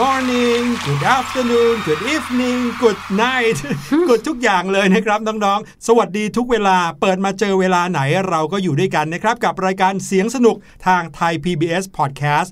morning Good afternoon Good evening Good night Good ทุกอย่างเลยนะครับน้องๆ สวัสดีทุกเวลาเปิดมาเจอเวลาไหนเราก็อยู่ด้วยกันนะครับ กับรายการเสียงสนุกทาง Thai PBS Podcast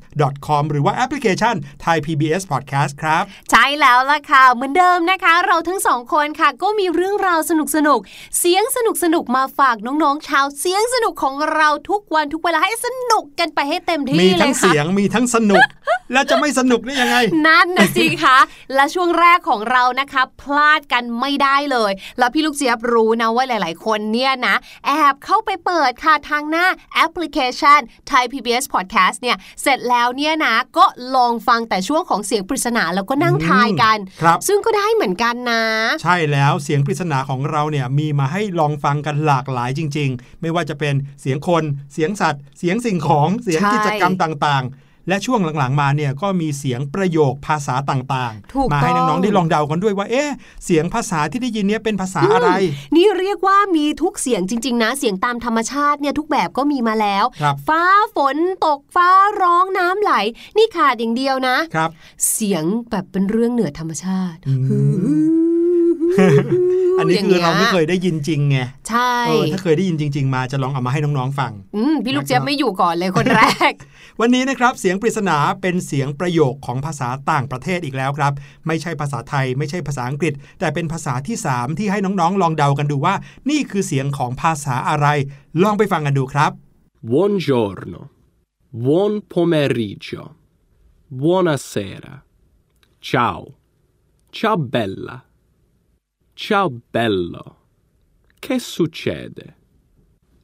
com หรือว่าแอปพลิเคชัน Thai PBS Podcast ครับ ใช่แล้วล่ะค่ะ เหมือนเดิมนะคะ เราทั้งสองคนค่ะก็มีเรื่องราวสนุกสนุกๆเสียงสนุกสนุกๆมาฝากน้องๆ ชาวเสียงสนุกของเราทุกวันทุกเวลาให้สนุกกันไปให้เต็มที่มีเลทั้ยงค่ะเสียงมีทั้งสนุก แล้วจะไม่สนุกได้ยังไงนั่นนะสิคะ และช่วงแรกของเรานะคะ พลาดกันไม่ได้เลย แล้วพี่ลูกเจี๊ยบรู้นะว่าหลาย ๆ คนเนี่ยนะ แอบเข้าไปเปิดค่ะทางหน้าแอปพลิเคชัน Thai PBS Podcast เนี่ย เสร็จแล้วเนี่ยนะ ก็ลองฟังแต่ช่วงของเสียงปริศนาแล้วก็นั่งทายกันครับซึ่งก็ได้เหมือนกันนะ ใช่แล้วเสียงปริศนาของเราเนี่ยมีมาให้ลองฟังกันหลากหลายจริง ๆ ไม่ว่าจะเป็นเสียงคน เสียงสัตว์ เสียงสิ่งของ เสียงใช่กิจกรรมต่าง ๆ และช่วงหลังๆมาเนี่ยก็มีเสียงประโยคภาษาต่างถูกๆมาให้ต้องน้องๆได้ลองเดากันด้วยว่า เอ๊ะ เสียงภาษาที่ได้ยินเนี่ยเป็นภาษาอะไร นี่เรียกว่ามีทุกเสียงจริง ๆ นะ เสียงตามธรรมชาติเนี่ยทุกแบบก็มีมาแล้วครับฟ้าฝนตกฟ้าร้องน้ำไหล นี่ขาดอย่างเดียวนะครับ เสียงแบบเป็นเรื่องเหนือธรรมชาติ อันนี้คือเราไม่เคยได้ยินจริงไงใช่เออถ้าเคยได้ยินจริง ๆ มาจะลองเอามาให้น้องๆฟังอืมพี่ลูกเจี๊ยบไม่อยู่ก่อนเลยคนแรก วันนี้นะครับเสียงปริศนาเป็นเสียงประโยคของภาษาต่างประเทศอีกแล้วครับ ไม่ใช่ภาษาไทย ไม่ใช่ภาษาอังกฤษ แต่เป็นภาษาที่ 3 ที่ให้น้องๆ ลองเดากันดูว่า นี่คือเสียงของภาษาอะไร ลองไปฟังกันดูครับ Buongiorno, buon pomeriggio, buonasera, ciao, ciao bella, ciao bello. Che succede?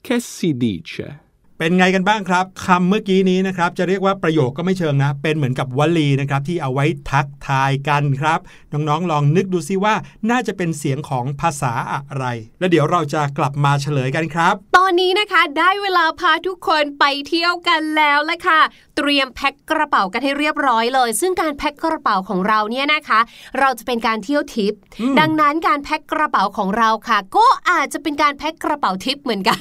Che si dice? เป็นไงกันบ้างครับคำเมื่อกี้นี้นะครับจะเรียกว่าประโยคก็ไม่เชิงนะ เป็นเหมือนกับวลีนะครับที่เอาไว้ทักทายกันครับ น้องๆลองนึกดูซิว่าน่าจะเป็นเสียงของภาษาอะไร แล้วเดี๋ยวเราจะกลับมาเฉลยกันครับ ตอนนี้นะคะได้เวลาพาทุกคนไปเที่ยวกันแล้วละค่ะ เตรียมแพ็คกระเป๋ากันให้เรียบร้อยเลย ซึ่งการแพ็คกระเป๋าของเราเนี่ยนะคะ เราจะเป็นการเที่ยวทิป ดังนั้นการแพ็คกระเป๋าของเราค่ะ ก็อาจจะเป็นการแพ็คกระเป๋าทิปเหมือนกัน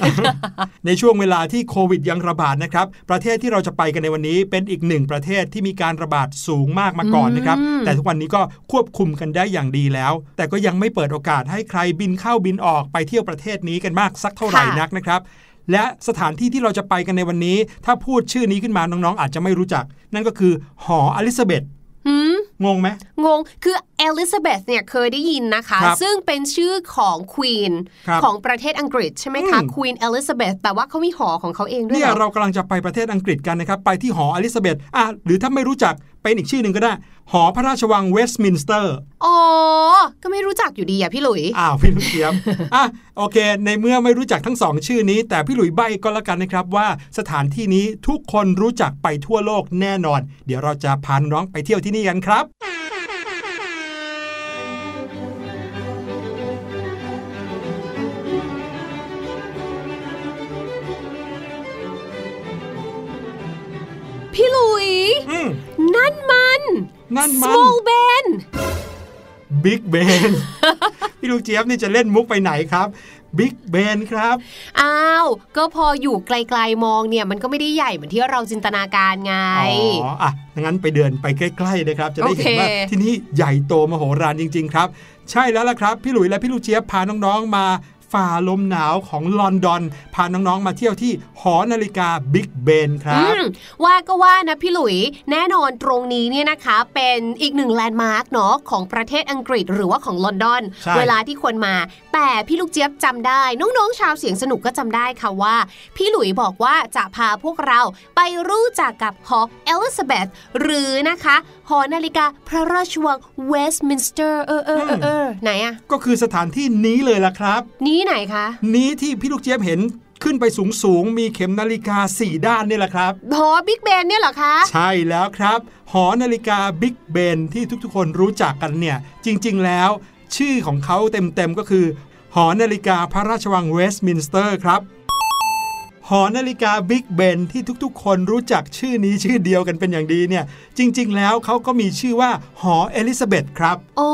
ในช่วงเวลาที่โควิดยังระบาดนะครับ ประเทศที่เราจะไปกันในวันนี้เป็นอีกหนึ่งประเทศที่มีการระบาดสูงมากมาก่อนนะครับอืมแต่ทุกวันนี้ก็ควบคุมกันได้อย่างดีแล้ว แต่ก็ยังไม่เปิดโอกาสให้ใครบินเข้าบินออกไปเที่ยวประเทศนี้กันมากสักเท่าไหร่นักนะครับและสถานที่ที่เราจะไปกันในวันนี้ ถ้าพูดชื่อนี้ขึ้นมาน้องๆ อาจจะไม่รู้จัก นั่นก็คือหออลิซาเบธหืม งงไหมงงคือเอลิซาเบธเนี่ยเคยได้ยินนะคะครับซึ่งเป็นชื่อของ queen ครับของประเทศอังกฤษใช่ไหมคะอืม queen เอลิซาเบธแต่ว่าเขามีหอของเขาเองด้วยเนี่ยเหรอเรากำลังจะไปประเทศอังกฤษกันนะครับ ไปที่หออลิซาเบธอะหรือถ้าไม่รู้จัก เป็นอีกชื่อหนึ่งก็ได้ หอพระราชวังเวสต์มินสเตอร์ อ๋อ ก็ไม่รู้จักอยู่ดีอะพี่หลุย อ้าวพี่ลูกเทียมอะโอเค ในเมื่อไม่รู้จักทั้งสองชื่อนี้ แต่พี่หลุยใบก็แล้วกันนะครับว่าสถานที่นี้ทุกคนรู้จักไปทั่วโลกแน่นอน เดี๋ยวเราจะพาน้องไปเที่ยวที่นี่กันครับพี่หลุยอืม นั่นมัน นั่นมัน small ben บิ๊กเบนพี่ลูกเจี๊ยบนี่จะเล่นมุกไปไหนครับบิ๊กเบนครับ อ้าว ก็พออยู่ไกลๆมองเนี่ย มันก็ไม่ได้ใหญ่เหมือนที่เราจินตนาการไง อ๋อ อะ งั้นไปเดินไปใกล้ๆนะครับ จะได้เห็นโอเคว่าที่นี่ใหญ่โตมโหฬารจริง ๆ ครับ ใช่แล้วล่ะครับ พี่หลุยและพี่ลูกเจี๊ยบพาน้องๆมา ฝ่าลมหนาวของลอนดอน พาน้องๆมาเที่ยวที่หอนาฬิกาบิ๊กเบนครัอืบมว่าก็ว่านะพี่หลุย แน่นอนตรงนี้เนี่ยนะคะเป็นอีกหนึ่งแลนด์มาร์กเนาะของประเทศอังกฤษหรือว่าของลอนดอนใช่เวลาที่คนมา แต่พี่ลูกเจี๊ยบจำได้ น้องๆชาวเสียงสนุกก็จำได้ค่ะว่า พี่หลุยบอกว่าจะพาพวกเราไปรู้จักกับหอเอลิซาเบธหรือนะคะหอนาฬิกาพระราชวังเวสต์มินสเตอร์เออเออเออเออไหนอะก็คือสถานที่นี้เลยล่ะครับ นี้ไหนคะ นี้ที่พี่ลูกเจี๊ยบเห็นขึ้นไปสูงสูงๆมีเข็มนาฬิกาสี่ด้านนี่แหละครับ หอบิ๊กเบนเนี่ยเหรอคะ ใช่แล้วครับ หอนาฬิกาบิ๊กเบนที่ทุกๆ คนรู้จักกันเนี่ย จริง ๆ แล้ว ชื่อของเขาเต็มๆก็คือ หอนาฬิกาพระราชวังเวสต์มินสเตอร์ครับ หอนาฬิกาบิ๊กเบนที่ทุกๆ คนรู้จักชื่อนี้ชื่อเดียวกันเป็นอย่างดีเนี่ย จริง ๆ แล้วเขาก็มีชื่อว่าหอเอลิซาเบธครับอ๋อ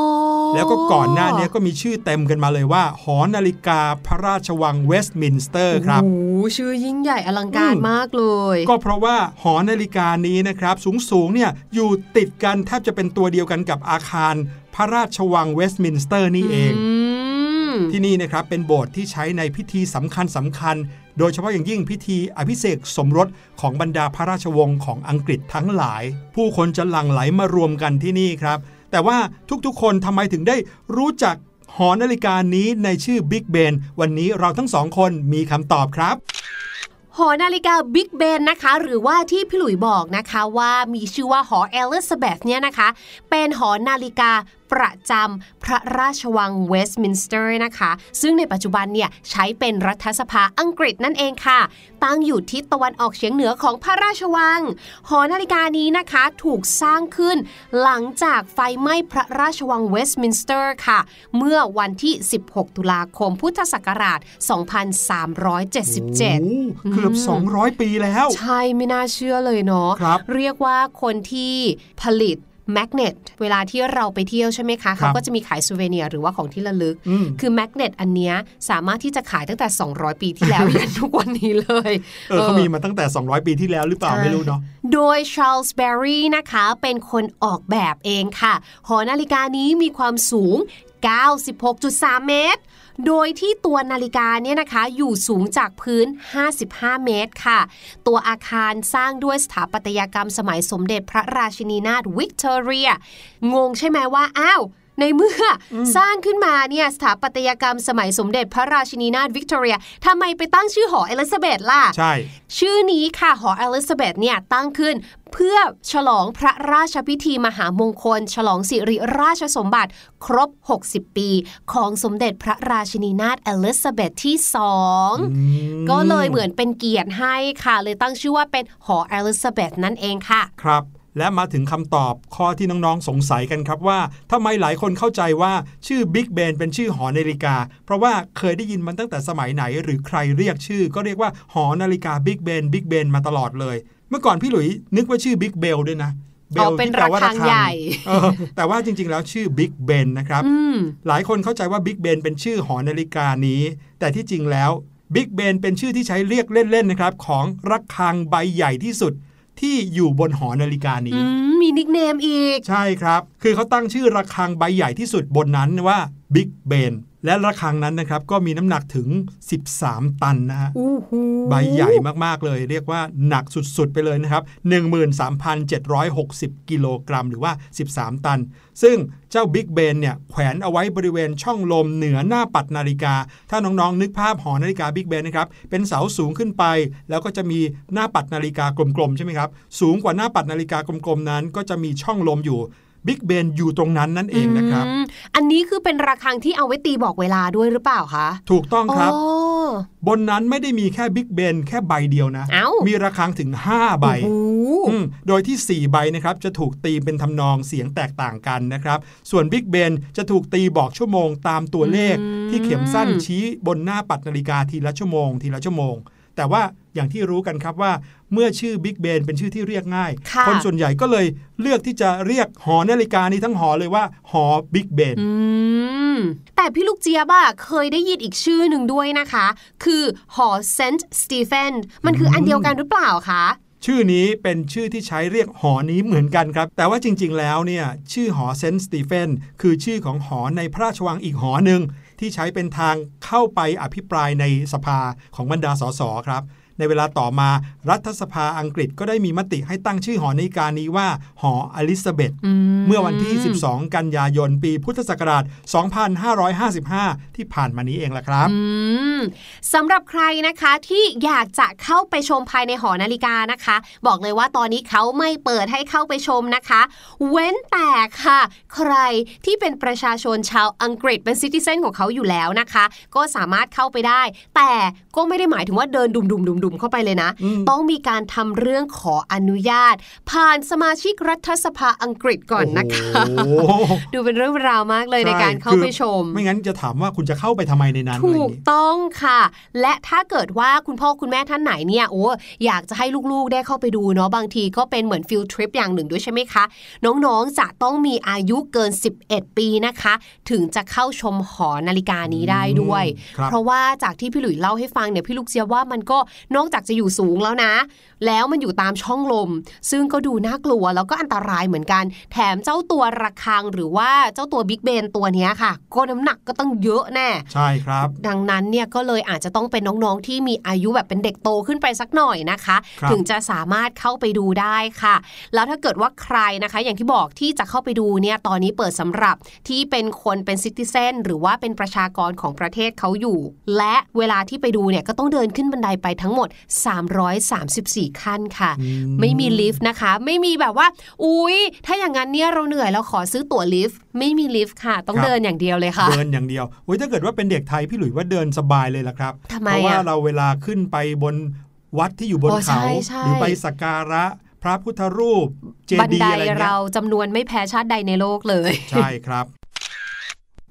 แล้วก็ก่อนหน้านี้ก็มีชื่อเต็มกันมาเลยว่า หอนาฬิกาพระราชวังเวสต์มินสเตอร์ครับโอ้โหชื่อยิ่งใหญ่อลังการอืมมากเลย ก็เพราะว่าหอนาฬิกานี้นะครับสูงสูงๆเนี่ยอยู่ติดกันแทบจะเป็นตัวเดียวกันกับอาคาร พระราชวังเวสต์มินสเตอร์นี่เองอืมที่นี่นะครับเป็นโบสถ์ที่ใช้ในพิธีสำคัญสำคัญ โดยเฉพาะอย่างยิ่งพิธีอภิเษกสมรสของบรรดาพระราชวงศ์ของอังกฤษทั้งหลาย ผู้คนจะหลั่งไหลมารวมกันที่นี่ครับ แต่ว่าทุกๆ คนทำไมถึงได้รู้จักหอนาฬิกานี้ในชื่อบิ๊กเบนวันนี้เราทั้งสองคนมีคำตอบครับหอนาฬิกาบิ๊กเบนนะคะ หรือว่าที่พี่หลุยบอกนะคะว่ามีชื่อว่าหอเอลิซาเบธเนี่ยนะคะ เป็นหอนาฬิกา ประจำพระราชวังเวสต์มินสเตอร์นะคะ ซึ่งในปัจจุบันเนี่ยใช้เป็นรัฐสภาอังกฤษนั่นเองค่ะ ตั้งอยู่ทิศตะวันออกเฉียงเหนือของพระราชวัง หอนาฬิกานี้นะคะถูกสร้างขึ้น หลังจากไฟไหม้พระราชวังเวสต์มินสเตอร์ค่ะ เมื่อวันที่ 16 ตุลาคมพุทธศักราช 2377โอ้เกือบ 200 ปีแล้ว ใช่ไม่น่าเชื่อเลยเนาะครับเรียกว่าคนที่ผลิต magnet เวลาที่เราไปเที่ยวใช่ไหมคะเขาก็จะมีขาย souvenir หรือว่าของที่ระลึกอืมคือ magnet อันเนี้ยสามารถที่จะขายตั้งแต่ 200 ปีที่แล้วยันทุกวันนี้เลยเออเขามีมาตั้งแต่ 200 ปีที่แล้วหรือเปล่าใช่ไม่รู้เนาะโดยชาร์ลส์แบร์รี่นะคะเป็นคนออกแบบเองค่ะ หอนาฬิกานี้มีความสูง 96.3 เมตร โดยที่ตัวนาฬิกาเนี่ยนะคะอยู่สูงจากพื้น 55 เมตรค่ะ ตัวอาคารสร้างด้วยสถาปัตยกรรมสมัยสมเด็จพระราชินีนาถวิกตอเรีย งงใช่ไหมว่า อ้าว ในเมื่ออสร้างขึ้นมาเนี่ยสถาปัตยกรรมสมัยสมเด็จพระราชินีนาถวิกตอเรียทำไมไปตั้งชื่อหอเอลิซาเบธล่ะ ใช่ ชื่อนี้ค่ะหอเอลิซาเบธเนี่ยตั้งขึ้นเพื่อฉลองพระราชพิธีมหามงคล ฉลองสิริราชสมบัติครบ 60 ปี ของสมเด็จพระราชินีนาถเอลิซาเบธที่สองก็เลยเหมือนเป็นเกียรติให้ค่ะ เลยตั้งชื่อว่าเป็นหอเอลิซาเบธนั่นเองค่ะ ครับ และมาถึงคำตอบข้อที่น้องๆสงสัยกันครับว่าทำไมหลายคนเข้าใจว่าชื่อ Big Ben เป็นชื่อหอนาฬิกา เพราะว่าเคยได้ยินมันตั้งแต่สมัยไหน หรือใครเรียกชื่อ ก็เรียกว่าหอนาฬิกา Big Ben Big Ben มาตลอดเลย เมื่อก่อนพี่หลุยนึกว่าชื่อ Big Bell ด้วยนะอ๋อ Bell เป็นที่แปลว่าระฆังใหญ่เออแต่ว่าจริงๆ แล้วชื่อ Big Ben นะครับอืมหลายคนเข้าใจว่า Big Ben เป็นชื่อหอนาฬิกานี้ แต่ที่จริงแล้ว Big Ben เป็นชื่อที่ใช้เรียกเล่นๆนะครับของระฆังใบใหญ่ที่สุด ที่อยู่บนหอนาฬิกานี้อืมมี nickname อีก ใช่ครับ คือเขาตั้งชื่อระฆังใบใหญ่ที่สุดบนนั้นว่า Big Ben และระฆังนั้นนะครับก็มีน้ำหนักถึง 13 ตันนะฮะอู้หูใบใหญ่มาก ๆ เลย เรียกว่าหนักสุด ๆ ไปเลยนะครับ 13,760 กิโลกรัมหรือว่า 13 ตัน ซึ่งเจ้าบิ๊กเบนเนี่ยแขวนเอาไว้บริเวณช่องลมเหนือหน้าปัดนาฬิกา ถ้าน้องๆ นึกภาพหอนาฬิกาบิ๊กเบนนะครับ เป็นเสาสูงขึ้นไป แล้วก็จะมีหน้าปัดนาฬิกากลมๆใช่ไหมครับสูงกว่าหน้าปัดนาฬิกากลมๆนั้น ก็จะมีช่องลมอยู่ บิ๊กเบนอยู่ตรงนั้นนั่นเองนะครับอืมอันนี้คือเป็นระฆังที่เอาไว้ตีบอกเวลาด้วยหรือเปล่าคะ ถูกต้องครับโอ้บนนั้นไม่ได้มีแค่บิ๊กเบนแค่ใบเดียวนะเอ้ามีมีระฆังถึง 5 ใบโอ้โหอืมโดยที่ 4 ใบนะครับจะถูกตีเป็นทำนองเสียงแตกต่างกันนะครับ ส่วนบิ๊กเบนจะถูกตีบอกชั่วโมงตามตัวเลขที่เข็มสั้นชี้บนหน้าปัดนาฬิกาทีละชั่วโมง ทีละชั่วโมง แต่ว่าอย่างที่รู้กันครับว่าเมื่อชื่อบิ๊กเบนเป็นชื่อที่เรียกง่ายค่ะคนส่วนใหญ่ก็เลยเลือกที่จะเรียกหอนาฬิกานี้ทั้งหอเลยว่า หอบิ๊กเบนอืมแต่พี่ลูกเจี๊ยบอะเคยได้ยินอีกชื่อหนึ่งด้วยนะคะ คือหอเซนต์สตีเฟนมันคืออันเดียวกันหรือเปล่าคะชื่อนี้เป็นชื่อที่ใช้เรียกหอนี้เหมือนกันครับ แต่ว่าจริงๆแล้วเนี่ยชื่อหอเซนต์สตีเฟนคือชื่อของหอในพระราชวังอีกหอหนึ่ง ที่ใช้เป็นทางเข้าไปอภิปรายในสภาของบรรดาส.ส. ครับ ในเวลาต่อมารัฐสภาอังกฤษก็ได้มีมติให้ตั้งชื่อหอนาฬิกานี้ว่า หอเอลิซาเบธเมื่อวันที่ 12 กันยายนปีพุทธศักราช 2555 ที่ผ่านมานี้เองละครับอืมสำหรับใครนะคะที่อยากจะเข้าไปชมภายในหอนาฬิกานะคะ บอกเลยว่าตอนนี้เขาไม่เปิดให้เข้าไปชมนะคะ เว้นแต่ค่ะ ใครที่เป็นประชาชนชาวอังกฤษเป็นซิติเซนของเขาอยู่แล้วนะคะ ก็สามารถเข้าไปได้ แต่ก็ไม่ได้หมายถึงว่าเดินดุมๆดุมเข้าไปเลยนะอืมต้องมีการทำเรื่องขออนุญาต ผ่านสมาชิกรัฐสภาอังกฤษก่อนนะคะโอ้โหดูเป็นเรื่องราวมากเลยในการเข้าไปชมคือไม่งั้นจะถามว่าคุณจะเข้าไปทำไมในนั้นอะไรอถูย่างกงี้ต้องค่ะ และถ้าเกิดว่าคุณพ่อคุณแม่ท่านไหนเนี่ยโอ้อยากจะให้ลูกๆได้เข้าไปดูเนาะบางทีก็เป็นเหมือน field trip อย่างหนึ่งด้วยใช่ไหมคะ น้องๆจะต้องมีอายุเกิน 11 ปีนะคะ ถึงจะเข้าชมหอนาฬิกานี้ได้ด้วยครับเพราะว่าจากที่พี่หลุยส์เล่าให้ฟังเนี่ยพี่ลูกเจี๊ยบว่ามันก็นอกจากจะอยู่สูงแล้วนะ แล้วมันอยู่ตามช่องลม ซึ่งก็ดูน่ากลัวแล้วก็อันตรายเหมือนกัน แถมเจ้าตัวระฆังหรือว่าเจ้าตัวบิ๊กเบนตัวเนี้ยค่ะ ก็น้ำหนักก็ต้องเยอะแน่ ใช่ครับ ดังนั้นเนี่ยก็เลยอาจจะต้องเป็นน้องๆที่มีอายุแบบเป็นเด็กโตขึ้นไปสักหน่อยนะคะครับถึงจะสามารถเข้าไปดูได้ค่ะ แล้วถ้าเกิดว่าใครนะคะ อย่างที่บอกที่จะเข้าไปดูเนี่ยตอนนี้เปิดสำหรับที่เป็นคนเป็นซิติเซนหรือว่าเป็นประชากรของประเทศเขาอยู่ และเวลาที่ไปดูเนี่ยก็ต้องเดินขึ้นบันไดไปทั้งหมด 334ขั้นค่ะ ไม่มีลิฟต์นะคะ ไม่มีแบบว่า อุ๊ย ถ้าอย่างนั้นเนี่ยเราเหนื่อยเราขอซื้อตั๋วลิฟต์ไม่มีลิฟต์ค่ะ ต้องครับเดินอย่างเดียวเลยค่ะ เดินอย่างเดียวโอ้ยถ้าเกิดว่าเป็นเด็กไทยพี่หลุยว่าเดินสบายเลยล่ะครับทำไมเพราะว่าอะเราเวลาขึ้นไปบนวัดที่อยู่บนโอ้ใช่เขาใช่หรือไปสักการะพระพุทธรูป เจบันดีไดย์อะไรเงี้เรายจำนวนไม่แพ้ชาติใดในโลกเลย ใช่ครับ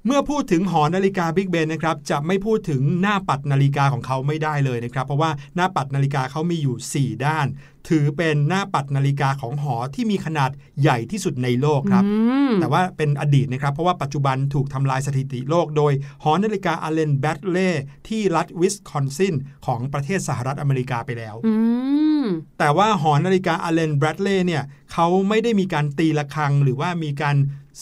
เมื่อพูดถึงหอนาฬิกาบิ๊กเบนนะครับจะไม่พูดถึงหน้าปัดนาฬิกาของเขาไม่ได้เลยนะครับ เพราะว่าหน้าปัดนาฬิกาเขามีอยู่ 4 ด้าน ถือเป็นหน้าปัดนาฬิกาของหอที่มีขนาดใหญ่ที่สุดในโลกครับอืมแต่ว่าเป็นอดีตนะครับ เพราะว่าปัจจุบันถูกทำลายสถิติโลกโดยหอนาฬิกาอัลเลนแบรดลีย์ที่รัฐวิสคอนซินของประเทศสหรัฐอเมริกาไปแล้วอืมแต่ว่าหอนาฬิกาอัลเลนแบรดลีย์เนี่ยเขาไม่ได้มีการตีระฆังหรือว่ามีการ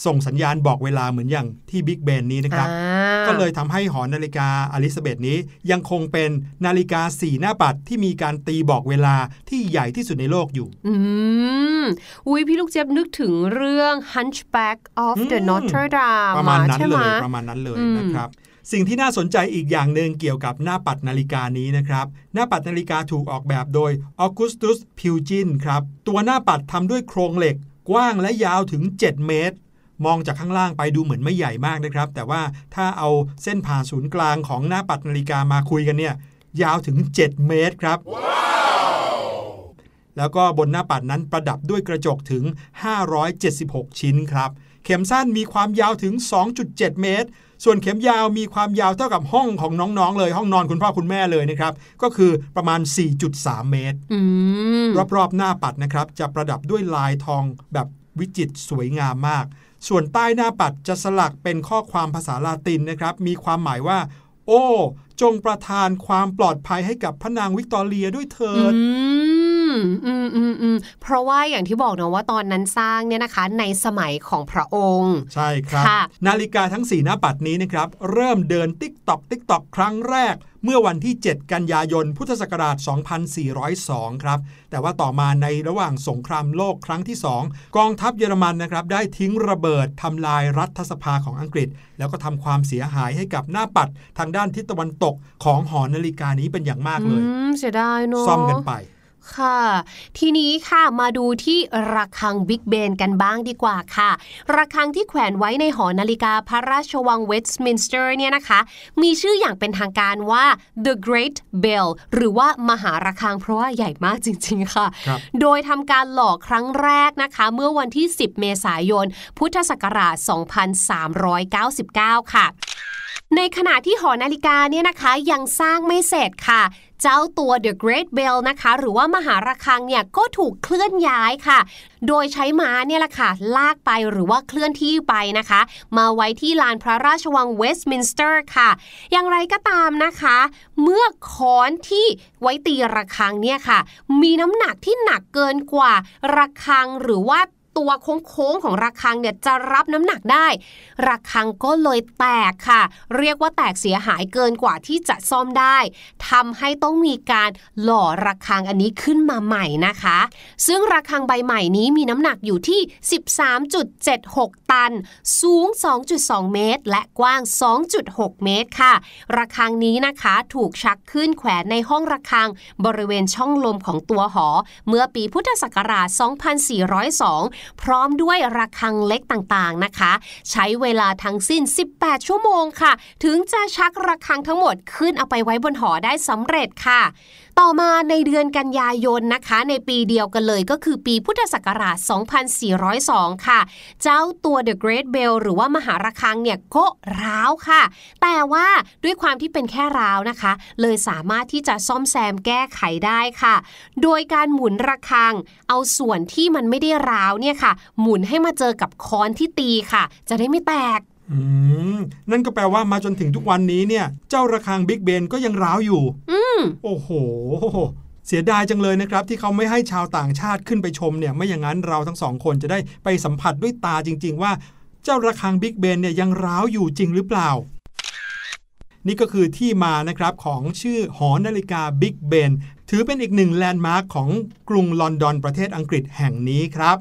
ส่งสัญญาณบอกเวลาเหมือนอย่างที่บิ๊กเบนนี้นะครับอ่าก็เลยทำให้หอนาฬิกาเอลิซาเบธนี้ยังคงเป็นนาฬิกาสี่หน้าปัดที่มีการตีบอกเวลาที่ใหญ่ที่สุดในโลกอยู่ อืมอุ้ยพี่ลูกเจี๊ยบนึกถึงเรื่อง Hunchback of the อืม Notre Dame ประมาณนั้นใช่ไหเลมยประมาณนั้นเลยอืมนะครับสิ่งที่น่าสนใจอีกอย่างหนึ่งเกี่ยวกับหน้าปัดนาฬิกานี้นะครับ หน้าปัดนาฬิกาถูกออกแบบโดยออกุสตุสพิวจินครับ ตัวหน้าปัดทำด้วยโครงเหล็กกว้างและยาวถึง 7 เมตร มองจากข้างล่างไปดูเหมือนไม่ใหญ่มากนะครับ แต่ว่าถ้าเอาเส้นผ่าศูนย์กลางของหน้าปัดนาฬิกามาคุยกันเนี่ยยาวถึง 7 เมตรครับแล้วก็บนหน้าปัดนั้นประดับด้วยกระจกถึง 576 ชิ้นครับ เข็มสั้นมีความยาวถึง 2.7 เมตร ส่วนเข็มยาวมีความยาวเท่ากับห้องของน้องๆ เลยห้องนอนคุณพ่อคุณแม่เลยนะครับ ก็คือประมาณ 4.3 เมตรอืมรอบๆ หน้าปัดนะครับ จะประดับด้วยลายทองแบบวิจิตรสวยงามมาก ส่วนใต้หน้าปัดจะสลักเป็นข้อความภาษาลาตินนะครับ มีความหมายว่า โอ้ จงประทานความปลอดภัยให้กับพระนางวิกตอเรียด้วยเถิด อืมอืมอืมเพราะว่าอย่างที่บอกนะว่าตอนนั้นสร้างเนี่ยนะคะ ในสมัยของพระองค์ ใช่ครับค่ะนาฬิกาทั้ง 4 หน้าปัดนี้นะครับ เริ่มเดินติ๊กตอกติ๊กตอกครั้งแรก เมื่อวันที่ 7 กันยายน พุทธศักราช 2402 ครับ แต่ว่าต่อมาในระหว่างสงครามโลกครั้งที่ 2 กองทัพเยอรมันนะครับ ได้ทิ้งระเบิดทำลายรัฐสภาของอังกฤษ แล้วก็ทำความเสียหายให้กับหน้าปัดทางด้านทิศตะวันตกของหอนาฬิกานี้เป็นอย่างมากเลยอืมเสียดายเนอะซ่อมกันไป ค่ะ ทีนี้ค่ะมาดูที่ระฆังบิ๊กเบนกันบ้างดีกว่าค่ะระฆังที่แขวนไว้ในหอนาฬิกาพระราชวังเวสต์มินสเตอร์เนี่ยนะคะ มีชื่ออย่างเป็นทางการว่า the Great Bell หรือว่ามหาระฆังเพราะว่าใหญ่มากจริง ๆ ค่ะครับโดยทำการหล่อครั้งแรกนะคะ เมื่อวันที่ 10 เมษายน พุทธศักราช 2399 ค่ะในขณะที่หอนาฬิกาเนี่ยนะคะยังสร้างไม่เสร็จค่ะ เจ้าตัว The Great Bell นะคะ หรือว่ามหาระฆังเนี่ยก็ถูกเคลื่อนย้ายค่ะ โดยใช้ม้าเนี่ยแหละค่ะ ลากไปหรือว่าเคลื่อนที่ไปนะคะ มาไว้ที่ลานพระราชวังเวสต์มินสเตอร์ค่ะ อย่างไรก็ตามนะคะ เมื่อค้อนที่ไว้ตีระฆังเนี่ยค่ะ มีน้ำหนักที่หนักเกินกว่าระฆังหรือว่า ตัวโค้งๆของระฆังเนี่ยจะรับน้ำหนักได้ ระฆังก็เลยแตกค่ะ เรียกว่าแตกเสียหายเกินกว่าที่จะซ่อมได้ทำให้ต้องมีการหล่อระฆังอันนี้ขึ้นมาใหม่นะคะ ซึ่งระฆังใบใหม่นี้มีน้ำหนักอยู่ที่ 13.76 ตัน สูง 2.2 เมตร และกว้าง 2.6 เมตรค่ะ ระฆังนี้นะคะถูกชักขึ้นแขวนในห้องระฆังบริเวณช่องลมของตัวหอ เมื่อปีพุทธศักราช 2402พร้อมด้วยระฆังเล็กต่างๆนะคะ ใช้เวลาทั้งสิ้น 18 ชั่วโมงค่ะ ถึงจะชักระฆังทั้งหมดขึ้นเอาไปไว้บนหอได้สำเร็จค่ะ ต่อมาในเดือนกันยายนนะคะ ในปีเดียวกันเลยก็คือปีพุทธศักราช 2402 ค่ะ เจ้าตัว The Great Bell หรือว่ามหาระฆังเนี่ยก็ร้าวค่ะ แต่ว่าด้วยความที่เป็นแค่ร้าวนะคะ เลยสามารถที่จะซ่อมแซมแก้ไขได้ค่ะ โดยการหมุนระฆัง เอาส่วนที่มันไม่ได้ร้าวเนี่ยค่ะ หมุนให้มาเจอกับค้อนที่ตีค่ะ จะได้ไม่แตกอืมนั่นก็แปลว่ามาจนถึงทุกวันนี้เนี่ย เจ้าระฆังบิ๊กเบนก็ยังร้าวอยู่ อืม โอ้โห เสียดายจังเลยนะครับ ที่เขาไม่ให้ชาวต่างชาติขึ้นไปชมเนี่ย ไม่อย่างนั้นเราทั้งสองคนจะได้ไปสัมผัสด้วยตาจริง ๆ ว่าเจ้าระฆังบิ๊กเบนเนี่ยยังร้าวอยู่จริงหรือเปล่า นี่ก็คือที่มานะครับของชื่อหอนาฬิกาบิ๊กเบนถือเป็นอีกหนึ่งแลนด์มาร์คของกรุงลอนดอนประเทศอังกฤษแห่งนี้ครับ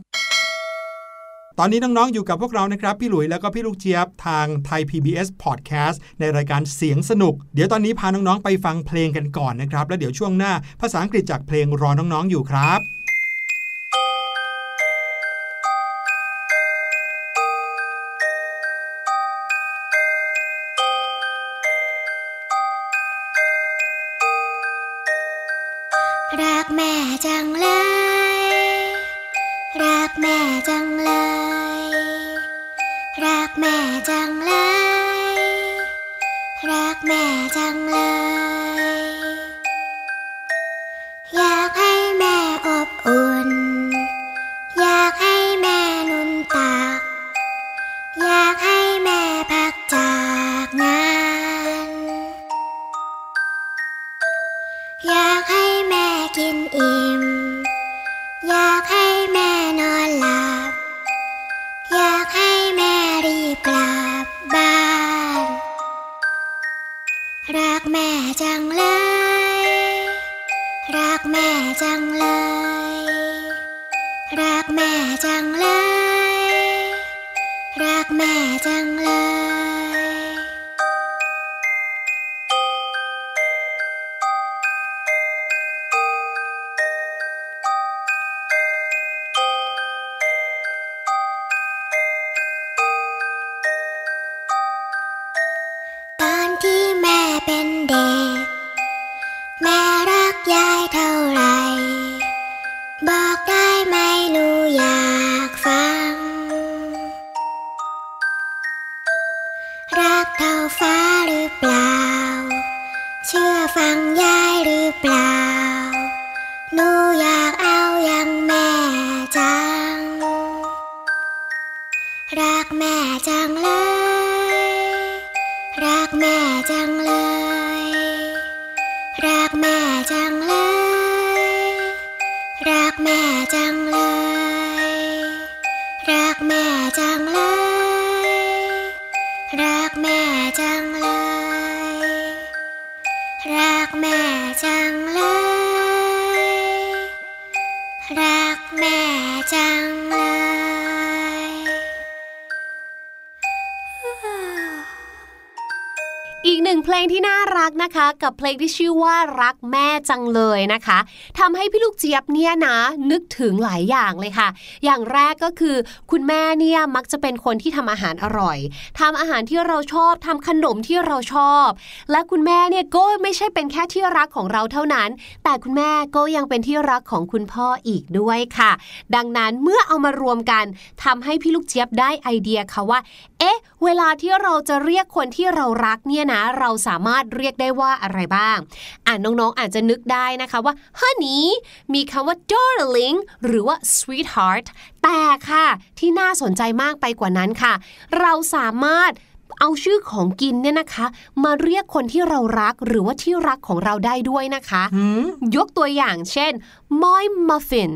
ตอนนี้น้องๆอยู่กับพวกเรานะครับ พี่หลุยแล้วก็พี่ลูกเจี๊ยบทางไทย PBS Podcast ในรายการเสียงสนุก เดี๋ยวตอนนี้พาน้องๆไปฟังเพลงกันก่อนนะครับ แล้วเดี๋ยวช่วงหน้าภาษาอังกฤษจากเพลงรอน้องๆอยู่ครับรักแม่จังเลย รักแม่จังเลย trang นะคะ กับเพลงที่ชื่อว่ารักแม่จังเลยนะคะทำให้พี่ลูกเจี๊ยบเนี่ยนะ นึกถึงหลายอย่างเลยค่ะ อย่างแรกก็คือ คุณแม่เนี่ยมักจะเป็นคนที่ทำอาหารอร่อยทำอาหารที่เราชอบทำขนมที่เราชอบ และคุณแม่เนี่ยก็ไม่ใช่เป็นแค่ที่รักของเราเท่านั้น แต่คุณแม่ก็ยังเป็นที่รักของคุณพ่ออีกด้วยค่ะ ดังนั้นเมื่อเอามารวมกันทำให้พี่ลูกเจี๊ยบได้ไอเดียค่ะว่า เอ๊ะ เวลาที่เราจะเรียกคนที่เรารักเนี่ยนะ เราสามารถเรียกได้ว่าอะไรบ้าง อ่านน้องๆอาจจะนึกได้นะคะว่า honey มีคำว่า darling หรือว่า sweetheart แต่ค่ะ ที่น่าสนใจมากไปกว่านั้นค่ะ เราสามารถเอาชื่อของกินเนี่ยนะคะ มาเรียกคนที่เรารักหรือว่าที่รักของเราได้ด้วยนะคะหืมยกตัวอย่างเช่น my muffin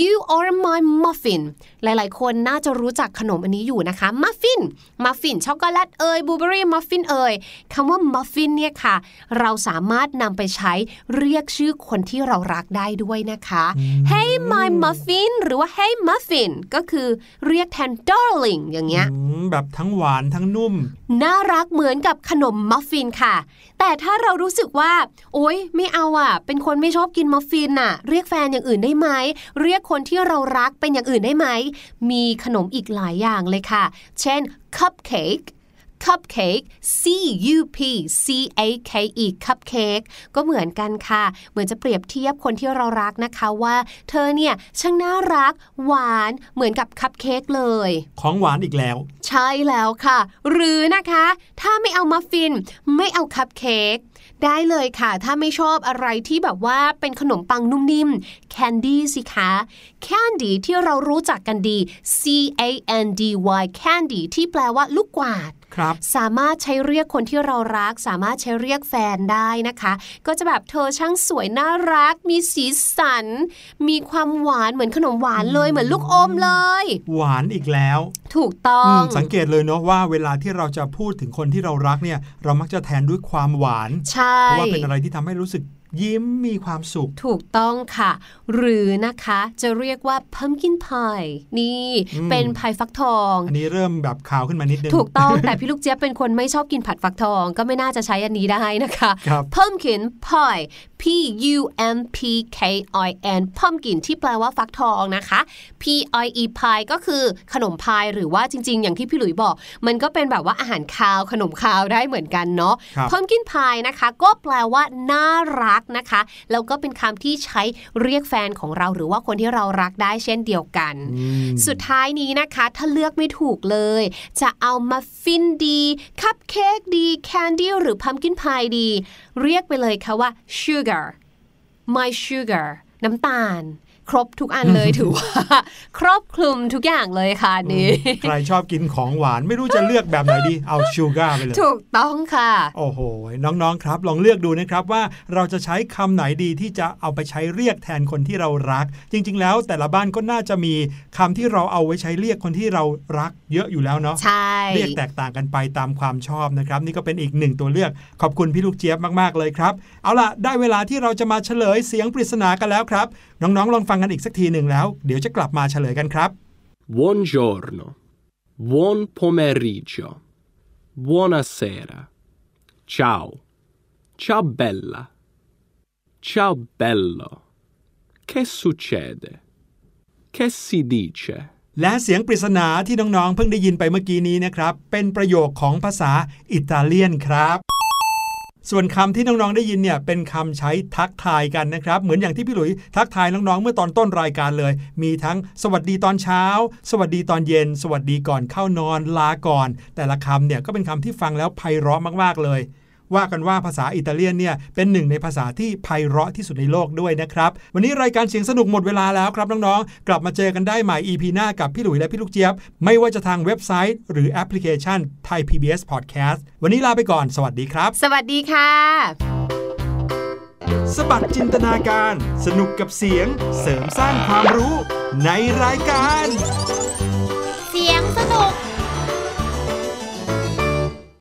you are my muffin หลายๆ คนน่าจะรู้จักขนมอันนี้อยู่นะคะ muffin muffin ช็อกโกแลตเอ่ยบลูเบอรี่มัฟฟินเอ่ยคำว่า muffin เนี่ยค่ะ เราสามารถนำไปใช้เรียกชื่อคนที่เรารักได้ด้วยนะคะ hey my muffin หรือว่า hey muffin ก็คือเรียกแทน darling อย่างเงี้ยอืมแบบทั้งหวานทั้งนุ่ม น่ารักเหมือนกับขนมมัฟฟินค่ะแต่ถ้าเรารู้สึกว่า โอ๊ยไม่เอาอะ เป็นคนไม่ชอบกินมัฟฟินน่ะ เรียกแฟนอย่างอื่นได้ไหม เรียกคนที่เรารักเป็นอย่างอื่นได้ไหม มีขนมอีกหลายอย่างเลยค่ะ เช่นคัพเค้ก cupcake c u p c a k e cupcake ก็เหมือนกันค่ะ เหมือนจะเปรียบเทียบคนที่เรารักนะคะว่า เธอเนี่ยช่างน่ารัก หวานเหมือนกับคัพเค้กเลย ของหวานอีกแล้ว ใช่แล้วค่ะ หรือนะคะ ถ้าไม่เอามัฟฟิน ไม่เอาคัพเค้กได้เลยค่ะ ถ้าไม่ชอบอะไรที่แบบว่าเป็นขนมปังนุ่มนิ่มแคนดี้สิคะแคนดี้ที่เรารู้จักกันดี C A N D Y candy ที่แปลว่าลูกกวาด ครับ สามารถใช้เรียกคนที่เรารัก สามารถใช้เรียกแฟนได้นะคะ ก็จะแบบเธอช่างสวยน่ารัก มีสีสัน มีความหวานเหมือนขนมหวานเลยเหมือนลูกอมเลย หวานอีกแล้ว ถูกต้ออืงมสังเกตเลยเนาะว่าเวลาที่เราจะพูดถึงคนที่เรารักเนี่ย เรามักจะแทนด้วยความหวานใช่เพราะว่าเป็นอะไรที่ทำให้รู้สึก ยิ้มมีความสุข ถูกต้องค่ะ หรือนะคะจะเรียกว่า pumpkin pie นี่อืมเป็นพายฟักทอง อันนี้เริ่มแบบขาวขึ้นมานิดนึง ถูกต้อง แต่พี่ลูกเจี๊ยบเป็นคนไม่ชอบกินผัดฟักทอง ก็ไม่น่าจะใช้อันนี้ได้นะคะครับ pumpkin pie p u m p k i n pumpkin ที่แปลว่าฟักทองนะคะ p i e pie ก็คือขนมพายหรือว่าจริง ๆ อย่างที่พี่หลุยบอก มันก็เป็นแบบว่าอาหารคาวขนมคาวได้เหมือนกันเนาะครับ pumpkin pie นะคะ ก็แปลว่าน่ารักนะคะ แล้วก็เป็นคำที่ใช้เรียกแฟนของเราหรือว่าคนที่เรารักได้เช่นเดียวกันอืมสุดท้ายนี้นะคะ ถ้าเลือกไม่ถูกเลย จะเอามัฟฟินดี คัพเค้กดี แคนดี้หรือพัมกินพายดี เรียกไปเลยค่ะว่า sugar my sugar น้ำตาล ครบทุกอันเลยถือว่า ครอบคลุมทุกอย่างเลยค่ะนี่ใครชอบกินของหวานไม่รู้จะเลือกแบบไหนดีเอาชูการ์ไปเลย ถูกต้องค่ะ โอ้โห น้องๆครับ ลองเลือกดูนะครับว่าเราจะใช้คำไหนดีที่จะเอาไปใช้เรียกแทนคนที่เรารัก จริง ๆ แล้วแต่ละบ้านก็น่าจะมีคำที่เราเอาไว้ใช้เรียกคนที่เรารักเยอะอยู่แล้วเนาะใช่เรียกแตกต่างกันไปตามความชอบนะครับ นี่ก็เป็นอีกหนึ่งตัวเลือก ขอบคุณพี่ลูกเจี๊ยบมากๆเลยครับ เอาล่ะได้เวลาที่เราจะมาเฉลยเสียงปริศนากันแล้วครับน้องๆ ลองฟังกันอีกสักทีหนึ่งแล้ว เดี๋ยวจะกลับมาเฉลยกันครับ Buongiorno. Buon pomeriggio. Buonasera. Ciao. Ciao bella. Ciao bello. Che succede? Che si dice? และเสียงปริศนาที่น้องๆ เพิ่งได้ยินไปเมื่อกี้นี้นะครับ เป็นประโยคของภาษาอิตาเลียนครับ ส่วนคำที่น้องๆได้ยินเนี่ยเป็นคำใช้ทักทายกันนะครับ เหมือนอย่างที่พี่หลุยทักทายน้องๆเมื่อตอนต้นรายการเลย มีทั้งสวัสดีตอนเช้า สวัสดีตอนเย็น สวัสดีก่อนเข้านอนลาก่อน แต่ละคำเนี่ยก็เป็นคำที่ฟังแล้วไพเราะมากๆเลย ว่ากันว่าภาษาอิตาเลียนเนี่ยเป็นหนึ่งในภาษาที่ไพเราะที่สุดในโลกด้วยนะครับ วันนี้รายการเสียงสนุกหมดเวลาแล้วครับน้องๆ กลับมาเจอกันได้ใหม่ EP หน้ากับพี่หลุยและพี่ลูกเจี๊ยบ ไม่ว่าจะทางเว็บไซต์ หรือแอปพลิเคชันไทย PBS Podcast วันนี้ลาไปก่อน สวัสดีครับ สวัสดีค่ะ สบัดจินตนาการ สนุกกับเสียง เสริมสร้างความรู้ในรายการ